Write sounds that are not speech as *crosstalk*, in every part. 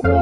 Efendim,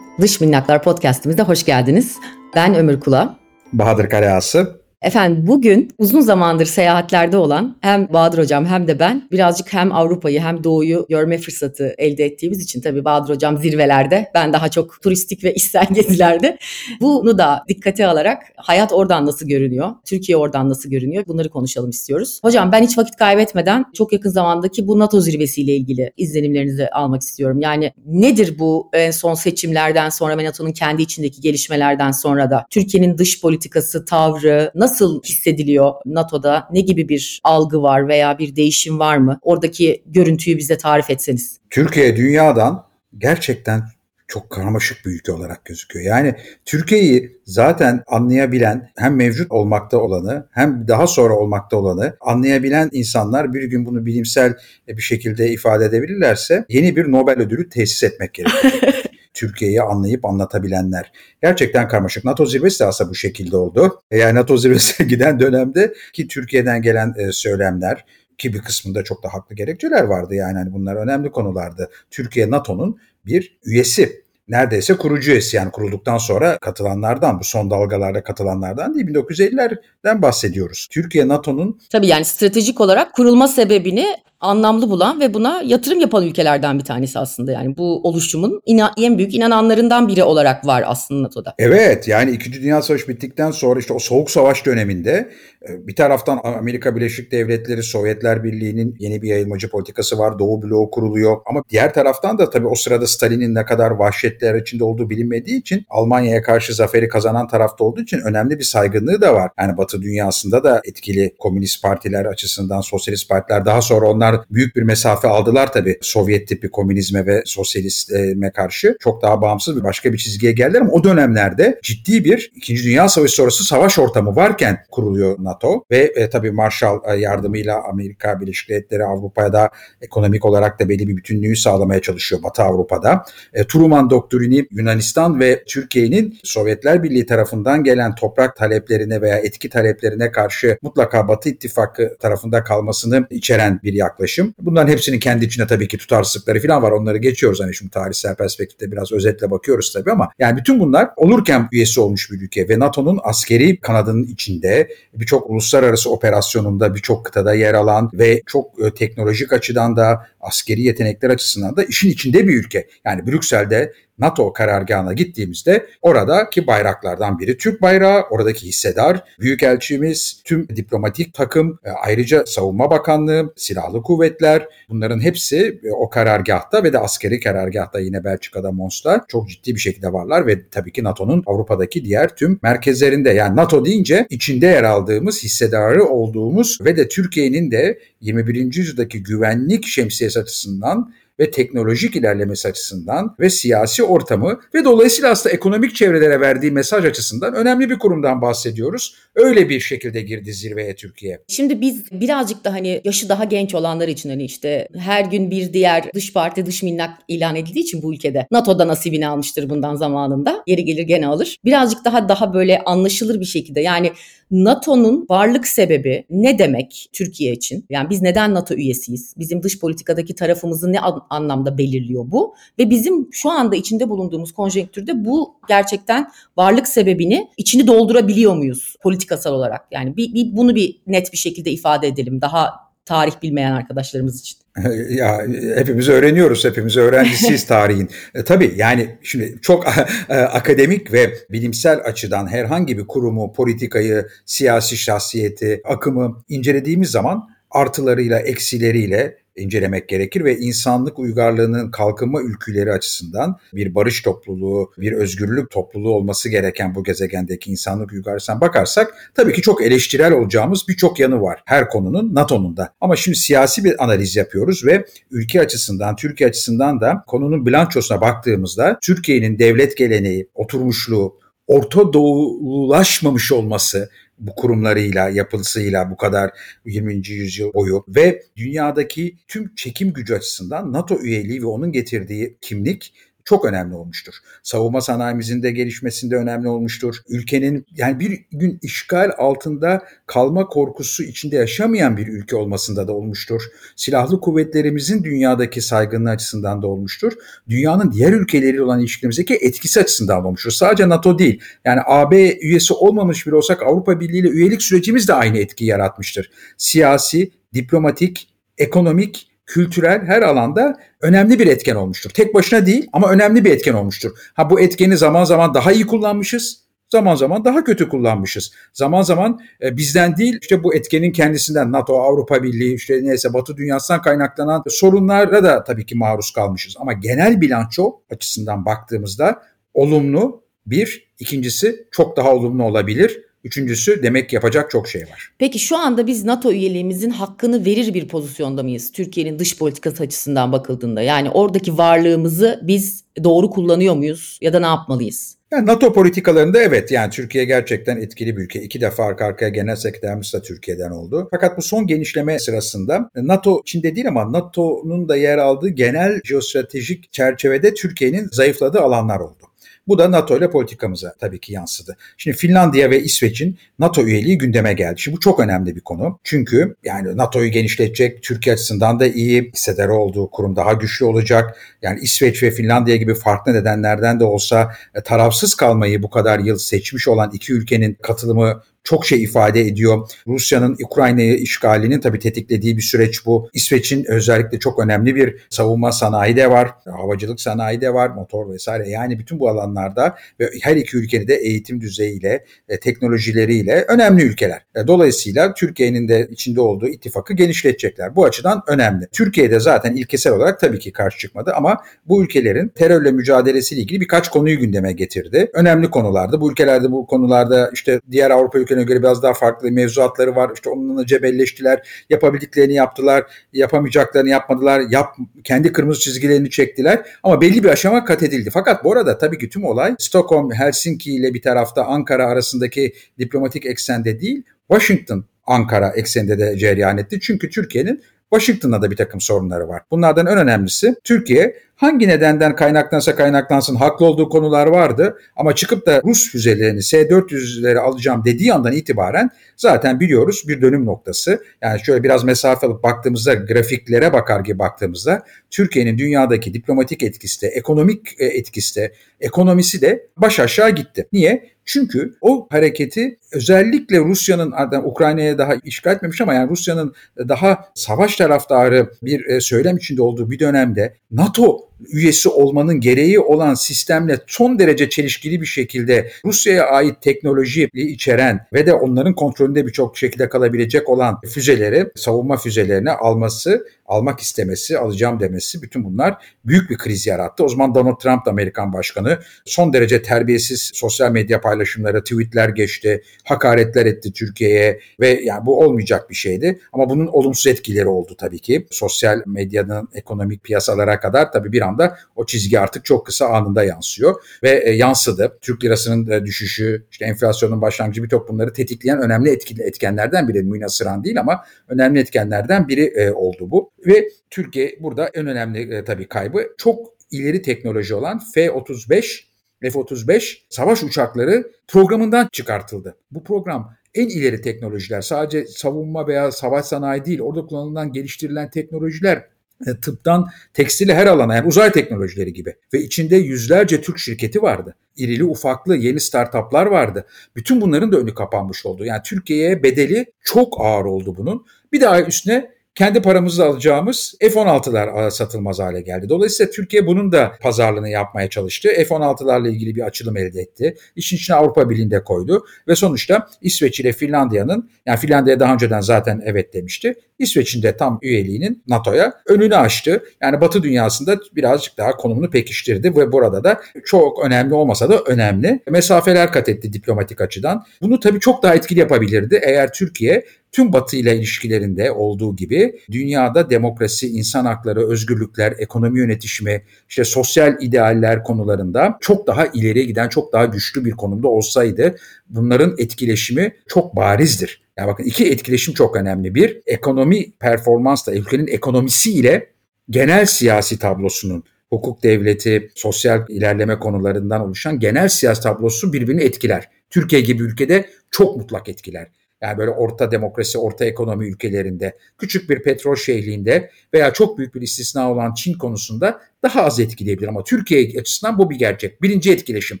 Dış Minnaklar Podcast'imize hoş geldiniz. Ben Ömür Kula. Bahadır Karaası. Efendim bugün uzun zamandır seyahatlerde olan hem Bahadır Hocam hem de ben birazcık hem Avrupa'yı hem Doğu'yu görme fırsatı elde ettiğimiz için tabii Bahadır Hocam zirvelerde ben daha çok turistik ve işsel *laughs* gezilerde bunu da dikkate alarak hayat oradan nasıl görünüyor, Türkiye oradan nasıl görünüyor bunları konuşalım istiyoruz. Hocam ben hiç vakit kaybetmeden çok yakın zamandaki bu NATO zirvesiyle ilgili izlenimlerinizi almak istiyorum. Yani nedir bu en son seçimlerden sonra ve NATO'nun kendi içindeki gelişmelerden sonra da Türkiye'nin dış politikası, tavrı, nasıl hissediliyor NATO'da? Ne gibi bir algı var veya bir değişim var mı? Oradaki görüntüyü bize tarif etseniz. Türkiye dünyadan gerçekten çok karmaşık bir ülke olarak gözüküyor. Yani Türkiye'yi zaten anlayabilen hem mevcut olmakta olanı hem daha sonra olmakta olanı anlayabilen insanlar bir gün bunu bilimsel bir şekilde ifade edebilirlerse yeni bir Nobel ödülü tesis etmek gerekiyor. *laughs* Türkiye'yi anlayıp anlatabilenler. Gerçekten karmaşık. NATO zirvesi de aslında bu şekilde oldu. Yani NATO zirvesine *laughs* giden dönemde ki Türkiye'den gelen e, söylemler ki bir kısmında çok da haklı gerekçeler vardı yani hani bunlar önemli konulardı. Türkiye NATO'nun bir üyesi neredeyse kurucu üyesi yani kurulduktan sonra katılanlardan bu son dalgalarda katılanlardan değil 1950'lerden bahsediyoruz. Türkiye NATO'nun Tabii yani stratejik olarak kurulma sebebini anlamlı bulan ve buna yatırım yapan ülkelerden bir tanesi aslında. Yani bu oluşumun en büyük inananlarından biri olarak var aslında NATO'da. Evet yani 2. Dünya Savaşı bittikten sonra işte o Soğuk Savaş döneminde e, bir taraftan Amerika Birleşik Devletleri, Sovyetler Birliği'nin yeni bir yayılmacı politikası var. Doğu bloğu kuruluyor. Ama diğer taraftan da tabii o sırada Stalin'in ne kadar vahşetler içinde olduğu bilinmediği için Almanya'ya karşı zaferi kazanan tarafta olduğu için önemli bir saygınlığı da var. Yani Batı dünyasında da etkili komünist partiler açısından sosyalist partiler daha sonra onlar büyük bir mesafe aldılar tabii Sovyet tipi komünizme ve sosyalizme karşı. Çok daha bağımsız bir başka bir çizgiye geldiler ama o dönemlerde ciddi bir 2. Dünya Savaşı sonrası savaş ortamı varken kuruluyor NATO ve e, tabii Marshall e, yardımıyla Amerika Birleşik Devletleri Avrupa'ya da ekonomik olarak da belli bir bütünlüğü sağlamaya çalışıyor Batı Avrupa'da. E, Truman doktrini Yunanistan ve Türkiye'nin Sovyetler Birliği tarafından gelen toprak taleplerine veya etki taleplerine karşı mutlaka Batı İttifakı tarafında kalmasını içeren bir yaklaşım yaklaşım. Bunların hepsinin kendi içinde tabii ki tutarsızlıkları falan var. Onları geçiyoruz. Hani şimdi tarihsel perspektifte biraz özetle bakıyoruz tabii ama yani bütün bunlar olurken üyesi olmuş bir ülke ve NATO'nun askeri kanadının içinde birçok uluslararası operasyonunda birçok kıtada yer alan ve çok e, teknolojik açıdan da askeri yetenekler açısından da işin içinde bir ülke. Yani Brüksel'de NATO karargahına gittiğimizde oradaki bayraklardan biri Türk bayrağı, oradaki hissedar, büyükelçimiz, tüm diplomatik takım, e, ayrıca Savunma Bakanlığı, Silahlı Kuvvetler bunların hepsi e, o karargahta ve de askeri karargahta yine Belçika'da Mons'ta çok ciddi bir şekilde varlar ve tabii ki NATO'nun Avrupa'daki diğer tüm merkezlerinde yani NATO deyince içinde yer aldığımız, hissedarı olduğumuz ve de Türkiye'nin de 21. yüzyıldaki güvenlik şemsiyesi açısından ve teknolojik ilerlemesi açısından ve siyasi ortamı ve dolayısıyla aslında ekonomik çevrelere verdiği mesaj açısından önemli bir kurumdan bahsediyoruz. Öyle bir şekilde girdi zirveye Türkiye. Şimdi biz birazcık da hani yaşı daha genç olanlar için hani işte her gün bir diğer dış parti dış minnak ilan edildiği için bu ülkede NATO'da nasibini almıştır bundan zamanında. Yeri gelir gene alır. Birazcık daha daha böyle anlaşılır bir şekilde yani NATO'nun varlık sebebi ne demek Türkiye için? Yani biz neden NATO üyesiyiz? Bizim dış politikadaki tarafımızı ne anlamda belirliyor bu? Ve bizim şu anda içinde bulunduğumuz konjonktürde bu gerçekten varlık sebebini içini doldurabiliyor muyuz politikasal olarak? Yani bir, bir bunu bir net bir şekilde ifade edelim daha tarih bilmeyen arkadaşlarımız için. *laughs* ya hepimiz öğreniyoruz, hepimiz öğrencisiyiz *laughs* tarihin. E, tabii yani şimdi çok *laughs* e, akademik ve bilimsel açıdan herhangi bir kurumu, politikayı, siyasi şahsiyeti, akımı incelediğimiz zaman artılarıyla, eksileriyle incelemek gerekir ve insanlık uygarlığının kalkınma ülküleri açısından bir barış topluluğu, bir özgürlük topluluğu olması gereken bu gezegendeki insanlık uygarlığına bakarsak tabii ki çok eleştirel olacağımız birçok yanı var. Her konunun NATO'nun da. Ama şimdi siyasi bir analiz yapıyoruz ve ülke açısından, Türkiye açısından da konunun bilançosuna baktığımızda Türkiye'nin devlet geleneği, oturmuşluğu, Orta Doğulaşmamış olması bu kurumlarıyla, yapısıyla bu kadar 20. yüzyıl boyu ve dünyadaki tüm çekim gücü açısından NATO üyeliği ve onun getirdiği kimlik çok önemli olmuştur. Savunma sanayimizin de gelişmesinde önemli olmuştur. Ülkenin yani bir gün işgal altında kalma korkusu içinde yaşamayan bir ülke olmasında da olmuştur. Silahlı kuvvetlerimizin dünyadaki saygınlığı açısından da olmuştur. Dünyanın diğer ülkeleriyle olan ilişkimizdeki etkisi açısından da olmuştur. Sadece NATO değil. Yani AB üyesi olmamış bile olsak Avrupa Birliği ile üyelik sürecimiz de aynı etki yaratmıştır. Siyasi, diplomatik, ekonomik kültürel her alanda önemli bir etken olmuştur. Tek başına değil ama önemli bir etken olmuştur. Ha bu etkeni zaman zaman daha iyi kullanmışız, zaman zaman daha kötü kullanmışız. Zaman zaman e, bizden değil işte bu etkenin kendisinden NATO, Avrupa Birliği işte neyse Batı dünyasından kaynaklanan sorunlara da tabii ki maruz kalmışız. Ama genel bilanço açısından baktığımızda olumlu bir, ikincisi çok daha olumlu olabilir. Üçüncüsü demek yapacak çok şey var. Peki şu anda biz NATO üyeliğimizin hakkını verir bir pozisyonda mıyız? Türkiye'nin dış politikası açısından bakıldığında. Yani oradaki varlığımızı biz doğru kullanıyor muyuz ya da ne yapmalıyız? Yani NATO politikalarında evet yani Türkiye gerçekten etkili bir ülke. İki defa arka arkaya genel sekreterimiz de Türkiye'den oldu. Fakat bu son genişleme sırasında NATO içinde değil ama NATO'nun da yer aldığı genel jeostratejik çerçevede Türkiye'nin zayıfladığı alanlar oldu. Bu da NATO ile politikamıza tabii ki yansıdı. Şimdi Finlandiya ve İsveç'in NATO üyeliği gündeme geldi. Şimdi bu çok önemli bir konu. Çünkü yani NATO'yu genişletecek, Türkiye açısından da iyi, hissedar olduğu kurum daha güçlü olacak. Yani İsveç ve Finlandiya gibi farklı nedenlerden de olsa e, tarafsız kalmayı bu kadar yıl seçmiş olan iki ülkenin katılımı çok şey ifade ediyor. Rusya'nın Ukrayna'yı işgalinin tabii tetiklediği bir süreç bu. İsveç'in özellikle çok önemli bir savunma sanayi de var, havacılık sanayi de var, motor vesaire. Yani bütün bu alanlarda ve her iki ülkenin de eğitim düzeyiyle, teknolojileriyle önemli ülkeler. E, dolayısıyla Türkiye'nin de içinde olduğu ittifakı genişletecekler. Bu açıdan önemli. Türkiye'de zaten ilkesel olarak tabii ki karşı çıkmadı ama bu ülkelerin terörle mücadelesiyle ilgili birkaç konuyu gündeme getirdi. Önemli konulardı. Bu ülkelerde bu konularda işte diğer Avrupa ülkelerine göre biraz daha farklı mevzuatları var. İşte onunla cebelleştiler. Yapabildiklerini yaptılar. Yapamayacaklarını yapmadılar. Yap, kendi kırmızı çizgilerini çektiler. Ama belli bir aşama kat edildi. Fakat bu arada tabii ki tüm olay Stockholm, Helsinki ile bir tarafta Ankara arasındaki diplomatik eksende değil, Washington Ankara ekseninde de cereyan etti. Çünkü Türkiye'nin Washington'da da bir takım sorunları var. Bunlardan en önemlisi Türkiye hangi nedenden kaynaklansa kaynaklansın haklı olduğu konular vardı ama çıkıp da Rus füzelerini S-400'leri alacağım dediği andan itibaren zaten biliyoruz bir dönüm noktası. Yani şöyle biraz mesafe alıp baktığımızda grafiklere bakar gibi baktığımızda Türkiye'nin dünyadaki diplomatik etkisi de ekonomik e, etkisi de ekonomisi de baş aşağı gitti. Niye? Çünkü o hareketi özellikle Rusya'nın Ukrayna'ya daha işgal etmemiş ama yani Rusya'nın daha savaş taraftarı bir e, söylem içinde olduğu bir dönemde NATO üyesi olmanın gereği olan sistemle son derece çelişkili bir şekilde Rusya'ya ait teknoloji içeren ve de onların kontrolünde birçok şekilde kalabilecek olan füzeleri, savunma füzelerini alması, almak istemesi, alacağım demesi bütün bunlar büyük bir kriz yarattı. O zaman Donald Trump da Amerikan başkanı son derece terbiyesiz sosyal medya paylaşımları, tweetler geçti, hakaretler etti Türkiye'ye ve yani bu olmayacak bir şeydi. Ama bunun olumsuz etkileri oldu tabii ki. Sosyal medyanın ekonomik piyasalara kadar tabii bir anda o çizgi artık çok kısa anında yansıyor ve e, yansıdı. Türk lirasının e, düşüşü, işte enflasyonun başlangıcı bir bunları tetikleyen önemli etkenlerden biri. Münasıran değil ama önemli etkenlerden biri e, oldu bu. Ve Türkiye burada en önemli e, tabii kaybı çok ileri teknoloji olan F-35 F-35 savaş uçakları programından çıkartıldı. Bu program en ileri teknolojiler sadece savunma veya savaş sanayi değil orada kullanılan geliştirilen teknolojiler e, tıptan tekstili her alana yani uzay teknolojileri gibi ve içinde yüzlerce Türk şirketi vardı. İrili ufaklı yeni startuplar vardı. Bütün bunların da önü kapanmış oldu. Yani Türkiye'ye bedeli çok ağır oldu bunun. Bir daha üstüne kendi paramızla alacağımız F-16'lar satılmaz hale geldi. Dolayısıyla Türkiye bunun da pazarlığını yapmaya çalıştı. F-16'larla ilgili bir açılım elde etti. İşin içine Avrupa Birliği'nde koydu ve sonuçta İsveç ile Finlandiya'nın yani Finlandiya daha önceden zaten evet demişti. İsveç'in de tam üyeliğinin NATO'ya önünü açtı. Yani Batı dünyasında birazcık daha konumunu pekiştirdi ve burada da çok önemli olmasa da önemli mesafeler kat etti diplomatik açıdan. Bunu tabii çok daha etkili yapabilirdi eğer Türkiye tüm Batı ile ilişkilerinde olduğu gibi dünyada demokrasi, insan hakları, özgürlükler, ekonomi yönetişimi, işte sosyal idealler konularında çok daha ileriye giden, çok daha güçlü bir konumda olsaydı bunların etkileşimi çok barizdir. Yani bakın iki etkileşim çok önemli. Bir, ekonomi performansla, ülkenin ekonomisiyle genel siyasi tablosunun hukuk devleti, sosyal ilerleme konularından oluşan genel siyasi tablosu birbirini etkiler. Türkiye gibi ülkede çok mutlak etkiler. Yani böyle orta demokrasi, orta ekonomi ülkelerinde, küçük bir petrol şehriğinde veya çok büyük bir istisna olan Çin konusunda daha az etkileyebilir. Ama Türkiye açısından bu bir gerçek. Birinci etkileşim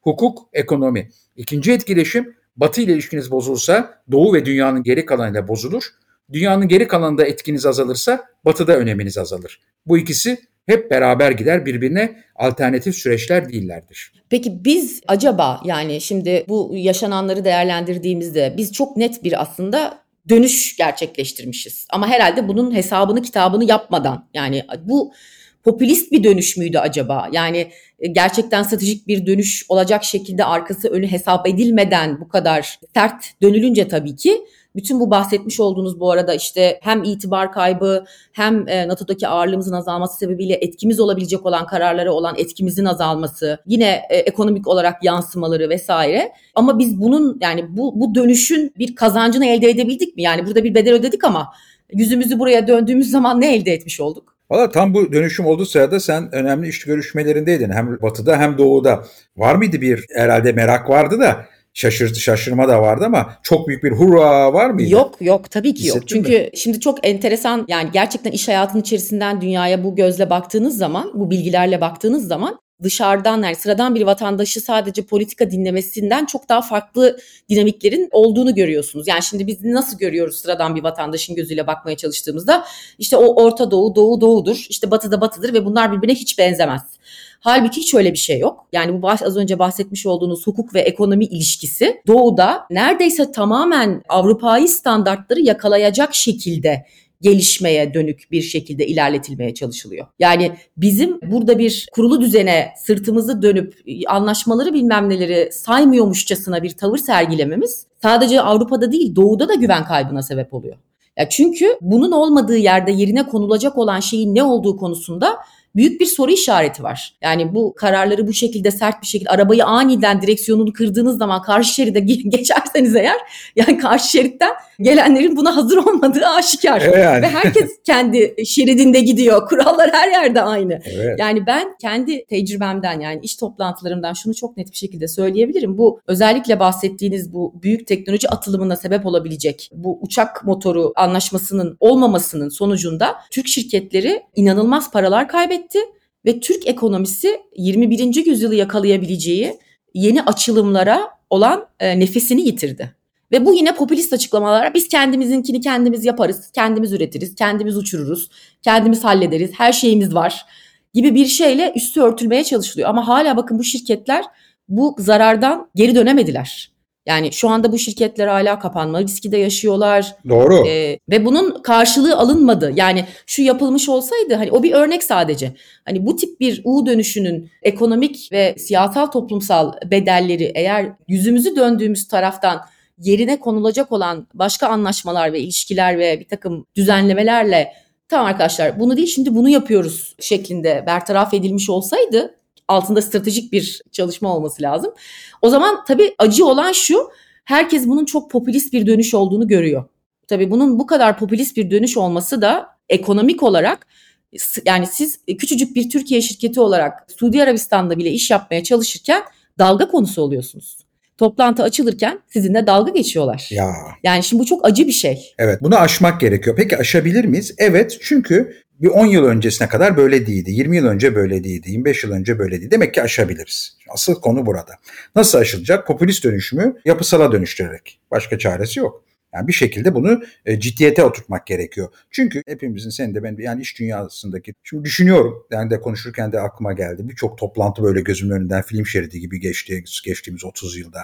hukuk, ekonomi. İkinci etkileşim Batı ile ilişkiniz bozulsa Doğu ve dünyanın geri kalanıyla bozulur. Dünyanın geri kalanında etkiniz azalırsa Batı'da öneminiz azalır. Bu ikisi hep beraber gider birbirine alternatif süreçler değillerdir. Peki biz acaba yani şimdi bu yaşananları değerlendirdiğimizde biz çok net bir aslında dönüş gerçekleştirmişiz. Ama herhalde bunun hesabını kitabını yapmadan yani bu popülist bir dönüş müydü acaba? Yani e, gerçekten stratejik bir dönüş olacak şekilde arkası önü hesap edilmeden bu kadar sert dönülünce tabii ki bütün bu bahsetmiş olduğunuz bu arada işte hem itibar kaybı hem e, NATO'daki ağırlığımızın azalması sebebiyle etkimiz olabilecek olan kararlara olan etkimizin azalması, yine e, ekonomik olarak yansımaları vesaire. Ama biz bunun yani bu bu dönüşün bir kazancını elde edebildik mi? Yani burada bir bedel ödedik ama yüzümüzü buraya döndüğümüz zaman ne elde etmiş olduk? Valla tam bu dönüşüm olduğu sırada sen önemli iş görüşmelerindeydin. Hem batıda hem doğuda. Var mıydı bir herhalde merak vardı da şaşırtı şaşırma da vardı ama çok büyük bir hurra var mıydı? Yok yok tabii ki yok. Çünkü mi? şimdi çok enteresan yani gerçekten iş hayatının içerisinden dünyaya bu gözle baktığınız zaman, bu bilgilerle baktığınız zaman dışarıdan yani sıradan bir vatandaşı sadece politika dinlemesinden çok daha farklı dinamiklerin olduğunu görüyorsunuz. Yani şimdi biz nasıl görüyoruz sıradan bir vatandaşın gözüyle bakmaya çalıştığımızda işte o Orta Doğu, Doğu Doğu'dur, işte Batı'da Batı'dır ve bunlar birbirine hiç benzemez. Halbuki hiç öyle bir şey yok. Yani bu az önce bahsetmiş olduğunuz hukuk ve ekonomi ilişkisi doğuda neredeyse tamamen Avrupa'yı standartları yakalayacak şekilde gelişmeye dönük bir şekilde ilerletilmeye çalışılıyor. Yani bizim burada bir kurulu düzene sırtımızı dönüp anlaşmaları bilmem neleri saymıyormuşçasına bir tavır sergilememiz sadece Avrupa'da değil doğuda da güven kaybına sebep oluyor. Ya çünkü bunun olmadığı yerde yerine konulacak olan şeyin ne olduğu konusunda büyük bir soru işareti var. Yani bu kararları bu şekilde sert bir şekilde arabayı aniden direksiyonunu kırdığınız zaman karşı şeride *laughs* geçerseniz eğer yani karşı şeritten gelenlerin buna hazır olmadığı aşikar. Yani. Ve herkes *laughs* kendi şeridinde gidiyor. Kurallar her yerde aynı. Evet. Yani ben kendi tecrübemden yani iş toplantılarımdan şunu çok net bir şekilde söyleyebilirim. Bu özellikle bahsettiğiniz bu büyük teknoloji atılımına sebep olabilecek bu uçak motoru anlaşmasının olmamasının sonucunda Türk şirketleri inanılmaz paralar kaybetti ve Türk ekonomisi 21. yüzyılı yakalayabileceği yeni açılımlara olan e, nefesini yitirdi. Ve bu yine popülist açıklamalara biz kendimizinkini kendimiz yaparız, kendimiz üretiriz, kendimiz uçururuz, kendimiz hallederiz, her şeyimiz var gibi bir şeyle üstü örtülmeye çalışılıyor. Ama hala bakın bu şirketler bu zarardan geri dönemediler. Yani şu anda bu şirketler hala kapanma riski de yaşıyorlar. Doğru. Ee, ve bunun karşılığı alınmadı. Yani şu yapılmış olsaydı hani o bir örnek sadece. Hani bu tip bir U dönüşünün ekonomik ve siyasal toplumsal bedelleri eğer yüzümüzü döndüğümüz taraftan yerine konulacak olan başka anlaşmalar ve ilişkiler ve bir takım düzenlemelerle tamam arkadaşlar bunu değil şimdi bunu yapıyoruz şeklinde bertaraf edilmiş olsaydı altında stratejik bir çalışma olması lazım. O zaman tabii acı olan şu herkes bunun çok popülist bir dönüş olduğunu görüyor. Tabii bunun bu kadar popülist bir dönüş olması da ekonomik olarak yani siz küçücük bir Türkiye şirketi olarak Suudi Arabistan'da bile iş yapmaya çalışırken dalga konusu oluyorsunuz toplantı açılırken sizinle dalga geçiyorlar. Ya. Yani şimdi bu çok acı bir şey. Evet bunu aşmak gerekiyor. Peki aşabilir miyiz? Evet çünkü bir 10 yıl öncesine kadar böyle değildi. 20 yıl önce böyle değildi. 25 yıl önce böyle değildi. Demek ki aşabiliriz. Asıl konu burada. Nasıl aşılacak? Popülist dönüşümü yapısala dönüştürerek. Başka çaresi yok. Yani bir şekilde bunu e, ciddiyete oturtmak gerekiyor. Çünkü hepimizin senin de ben yani iş dünyasındaki şimdi düşünüyorum yani de konuşurken de aklıma geldi. Birçok toplantı böyle gözümün önünden film şeridi gibi geçti geçtiğimiz 30 yılda.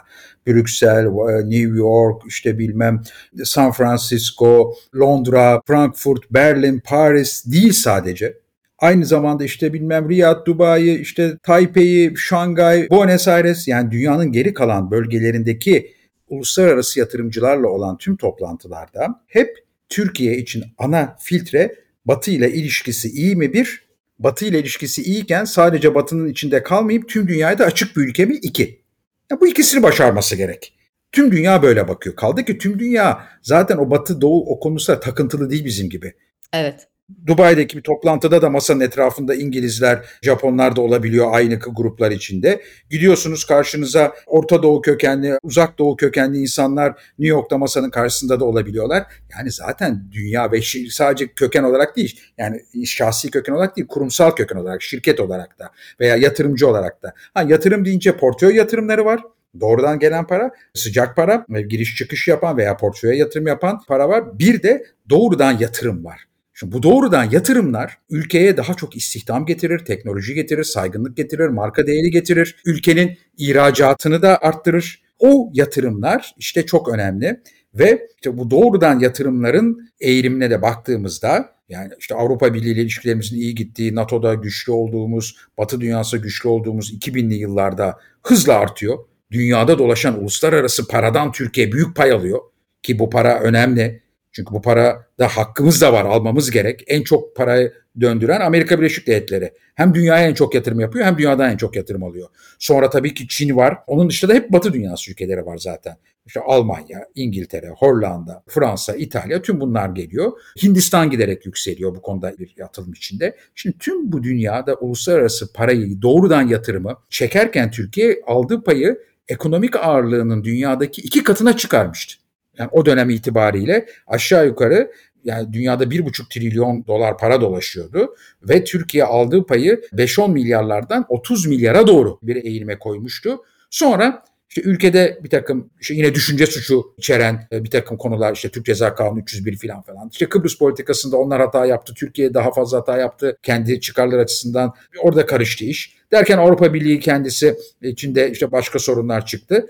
Brüksel, e, New York, işte bilmem San Francisco, Londra, Frankfurt, Berlin, Paris değil sadece. Aynı zamanda işte bilmem Riyad, Dubai, işte Taipei, Şangay, Buenos Aires yani dünyanın geri kalan bölgelerindeki uluslararası yatırımcılarla olan tüm toplantılarda hep Türkiye için ana filtre Batı ile ilişkisi iyi mi bir, Batı ile ilişkisi iyiyken sadece Batı'nın içinde kalmayıp tüm dünyaya da açık bir ülke mi iki. Ya bu ikisini başarması gerek. Tüm dünya böyle bakıyor. Kaldı ki tüm dünya zaten o Batı Doğu o konusunda takıntılı değil bizim gibi. Evet. Dubai'deki bir toplantıda da masanın etrafında İngilizler, Japonlar da olabiliyor aynı gruplar içinde. Gidiyorsunuz karşınıza Orta Doğu kökenli, Uzak Doğu kökenli insanlar New York'ta masanın karşısında da olabiliyorlar. Yani zaten dünya ve sadece köken olarak değil, yani şahsi köken olarak değil, kurumsal köken olarak, şirket olarak da veya yatırımcı olarak da. Ha, yatırım deyince portföy yatırımları var. Doğrudan gelen para, sıcak para, giriş çıkış yapan veya portföye yatırım yapan para var. Bir de doğrudan yatırım var. Şimdi bu doğrudan yatırımlar ülkeye daha çok istihdam getirir, teknoloji getirir, saygınlık getirir, marka değeri getirir. Ülkenin ihracatını da arttırır. O yatırımlar işte çok önemli ve işte bu doğrudan yatırımların eğilimine de baktığımızda yani işte Avrupa Birliği ile ilişkilerimizin iyi gittiği, NATO'da güçlü olduğumuz, Batı dünyası güçlü olduğumuz 2000'li yıllarda hızla artıyor. Dünyada dolaşan uluslararası paradan Türkiye büyük pay alıyor ki bu para önemli. Çünkü bu para da hakkımız da var almamız gerek. En çok parayı döndüren Amerika Birleşik Devletleri. Hem dünyaya en çok yatırım yapıyor hem dünyadan en çok yatırım alıyor. Sonra tabii ki Çin var. Onun dışında da hep Batı dünyası ülkeleri var zaten. İşte Almanya, İngiltere, Hollanda, Fransa, İtalya tüm bunlar geliyor. Hindistan giderek yükseliyor bu konuda bir yatırım içinde. Şimdi tüm bu dünyada uluslararası parayı doğrudan yatırımı çekerken Türkiye aldığı payı ekonomik ağırlığının dünyadaki iki katına çıkarmıştı. Yani o dönem itibariyle aşağı yukarı yani dünyada bir buçuk trilyon dolar para dolaşıyordu ve Türkiye aldığı payı 5-10 milyarlardan 30 milyara doğru bir eğilime koymuştu. Sonra işte ülkede bir takım işte yine düşünce suçu içeren e, bir takım konular işte Türk Ceza Kanunu 301 falan falan. İşte Kıbrıs politikasında onlar hata yaptı. Türkiye daha fazla hata yaptı. Kendi çıkarlar açısından orada karıştı iş. Derken Avrupa Birliği kendisi içinde işte başka sorunlar çıktı.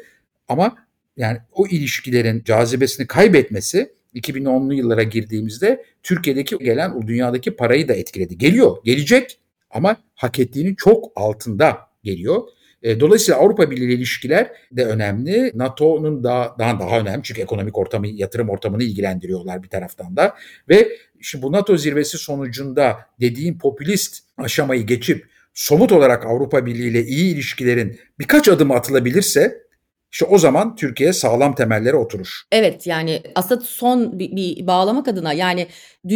Ama yani o ilişkilerin cazibesini kaybetmesi 2010'lu yıllara girdiğimizde Türkiye'deki gelen dünyadaki parayı da etkiledi. Geliyor, gelecek ama hak ettiğinin çok altında geliyor. E, dolayısıyla Avrupa Birliği ilişkiler de önemli. NATO'nun daha, daha daha önemli çünkü ekonomik ortamı, yatırım ortamını ilgilendiriyorlar bir taraftan da. Ve şimdi bu NATO zirvesi sonucunda dediğim popülist aşamayı geçip somut olarak Avrupa Birliği ile iyi ilişkilerin birkaç adım atılabilirse işte o zaman Türkiye sağlam temellere oturur. Evet yani aslında son bir, bir bağlamak adına yani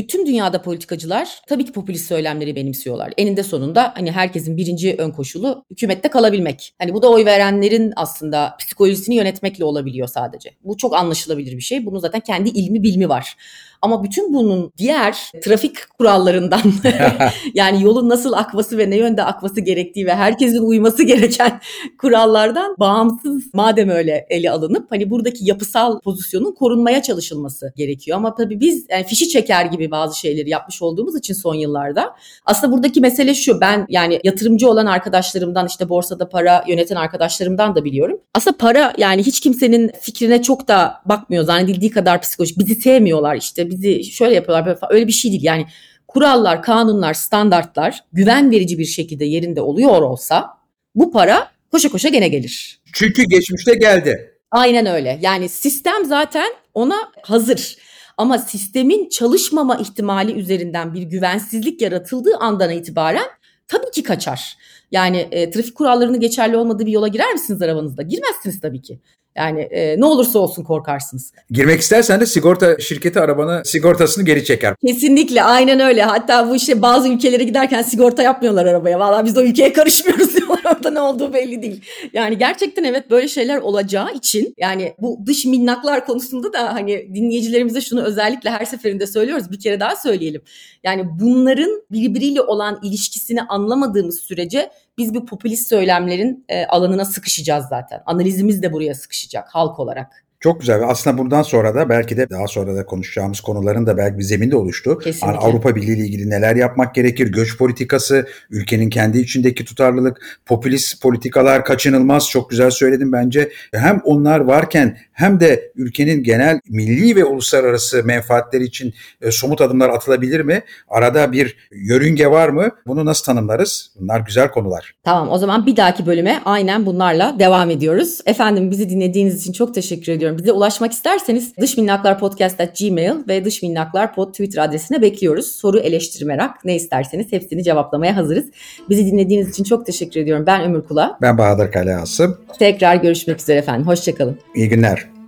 tüm dünyada politikacılar tabii ki popülist söylemleri benimsiyorlar. Eninde sonunda hani herkesin birinci ön koşulu hükümette kalabilmek. Hani bu da oy verenlerin aslında psikolojisini yönetmekle olabiliyor sadece. Bu çok anlaşılabilir bir şey. Bunun zaten kendi ilmi bilmi var. Ama bütün bunun diğer trafik kurallarından *laughs* *laughs* yani yolun nasıl akması ve ne yönde akması gerektiği ve herkesin uyması gereken *laughs* kurallardan bağımsız madem öyle ele alınıp hani buradaki yapısal pozisyonun korunmaya çalışılması gerekiyor. Ama tabii biz yani fişi çeker gibi bazı şeyleri yapmış olduğumuz için son yıllarda aslında buradaki mesele şu ben yani yatırımcı olan arkadaşlarımdan işte borsada para yöneten arkadaşlarımdan da biliyorum. Aslında para yani hiç kimsenin fikrine çok da bakmıyor zannedildiği kadar psikolojik bizi sevmiyorlar işte bizi şöyle yapıyorlar falan. öyle bir şey değil. Yani kurallar, kanunlar, standartlar güven verici bir şekilde yerinde oluyor olsa bu para koşa koşa gene gelir. Çünkü geçmişte geldi. Aynen öyle. Yani sistem zaten ona hazır. Ama sistemin çalışmama ihtimali üzerinden bir güvensizlik yaratıldığı andan itibaren tabii ki kaçar. Yani e, trafik kurallarının geçerli olmadığı bir yola girer misiniz arabanızda? Girmezsiniz tabii ki. Yani e, ne olursa olsun korkarsınız. Girmek istersen de sigorta şirketi arabanı sigortasını geri çeker. Kesinlikle aynen öyle. Hatta bu işte bazı ülkelere giderken sigorta yapmıyorlar arabaya. Valla biz o ülkeye karışmıyoruz *laughs* diyorlar. Orada ne olduğu belli değil. Yani gerçekten evet böyle şeyler olacağı için yani bu dış minnaklar konusunda da hani dinleyicilerimize şunu özellikle her seferinde söylüyoruz. Bir kere daha söyleyelim. Yani bunların birbiriyle olan ilişkisini anlamadığımız sürece biz bu popülist söylemlerin e, alanına sıkışacağız zaten. Analizimiz de buraya sıkışacak halk olarak. Çok güzel. Aslında buradan sonra da belki de daha sonra da konuşacağımız konuların da belki bir zeminde oluştu. Kesinlikle. Yani Avrupa Birliği ile ilgili neler yapmak gerekir? Göç politikası, ülkenin kendi içindeki tutarlılık, popülist politikalar kaçınılmaz. Çok güzel söyledim bence. Hem onlar varken hem de ülkenin genel milli ve uluslararası menfaatleri için e, somut adımlar atılabilir mi? Arada bir yörünge var mı? Bunu nasıl tanımlarız? Bunlar güzel konular. Tamam o zaman bir dahaki bölüme aynen bunlarla devam ediyoruz. Efendim bizi dinlediğiniz için çok teşekkür ediyorum ediyorum. Bize ulaşmak isterseniz dış minnaklar podcast gmail ve dış minnaklar pod Twitter adresine bekliyoruz. Soru, eleştiri, merak ne isterseniz hepsini cevaplamaya hazırız. Bizi dinlediğiniz için çok teşekkür ediyorum. Ben Ömür Kula. Ben Bahadır Kale Asım. Tekrar görüşmek üzere efendim. Hoşçakalın. İyi günler.